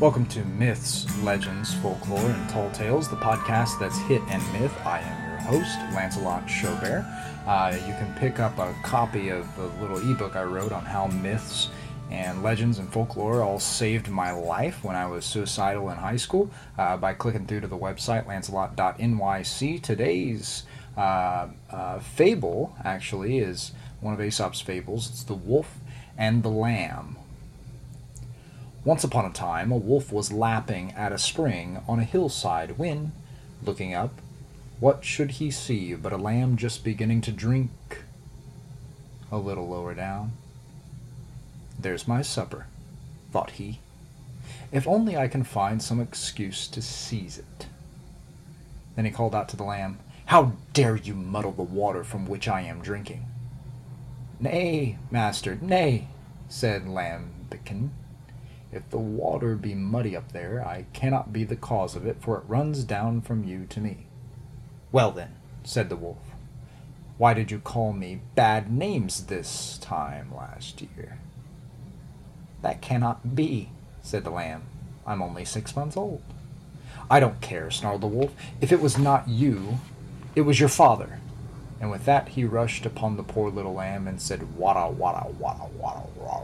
Welcome to Myths, Legends, Folklore, and Tall Tales, the podcast that's hit and myth. I am your host, Lancelot Schaubert. Uh, you can pick up a copy of the little ebook I wrote on how myths and legends and folklore all saved my life when I was suicidal in high school uh, by clicking through to the website lancelot.nyc. Today's uh, uh, fable, actually, is one of Aesop's fables. It's the wolf and the lamb. Once upon a time, a wolf was lapping at a spring on a hillside when, looking up, what should he see but a lamb just beginning to drink? A little lower down. There's my supper, thought he. If only I can find some excuse to seize it. Then he called out to the lamb, How dare you muddle the water from which I am drinking? Nay, master, nay, said Lambikin. If the water be muddy up there, I cannot be the cause of it, for it runs down from you to me. Well then, said the wolf, why did you call me bad names this time last year? That cannot be, said the lamb. I'm only six months old. I don't care, snarled the wolf. If it was not you, it was your father. And with that he rushed upon the poor little lamb and said, Wada, wada, wada, wada, wada,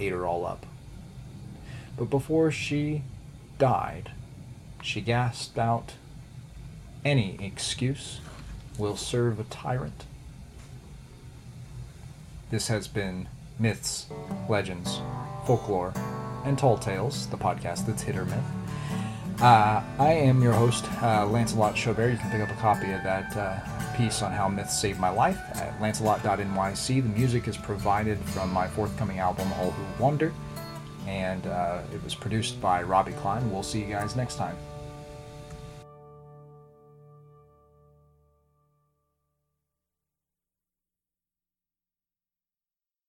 ate her all up. But before she died, she gasped out, Any excuse will serve a tyrant. This has been Myths, Legends, Folklore, and Tall Tales, the podcast that's hit or myth. Uh, I am your host, uh, Lancelot Schaubert. You can pick up a copy of that uh, piece on how myths saved my life at lancelot.nyc. The music is provided from my forthcoming album, All Who Wonder, and uh, it was produced by Robbie Klein. We'll see you guys next time.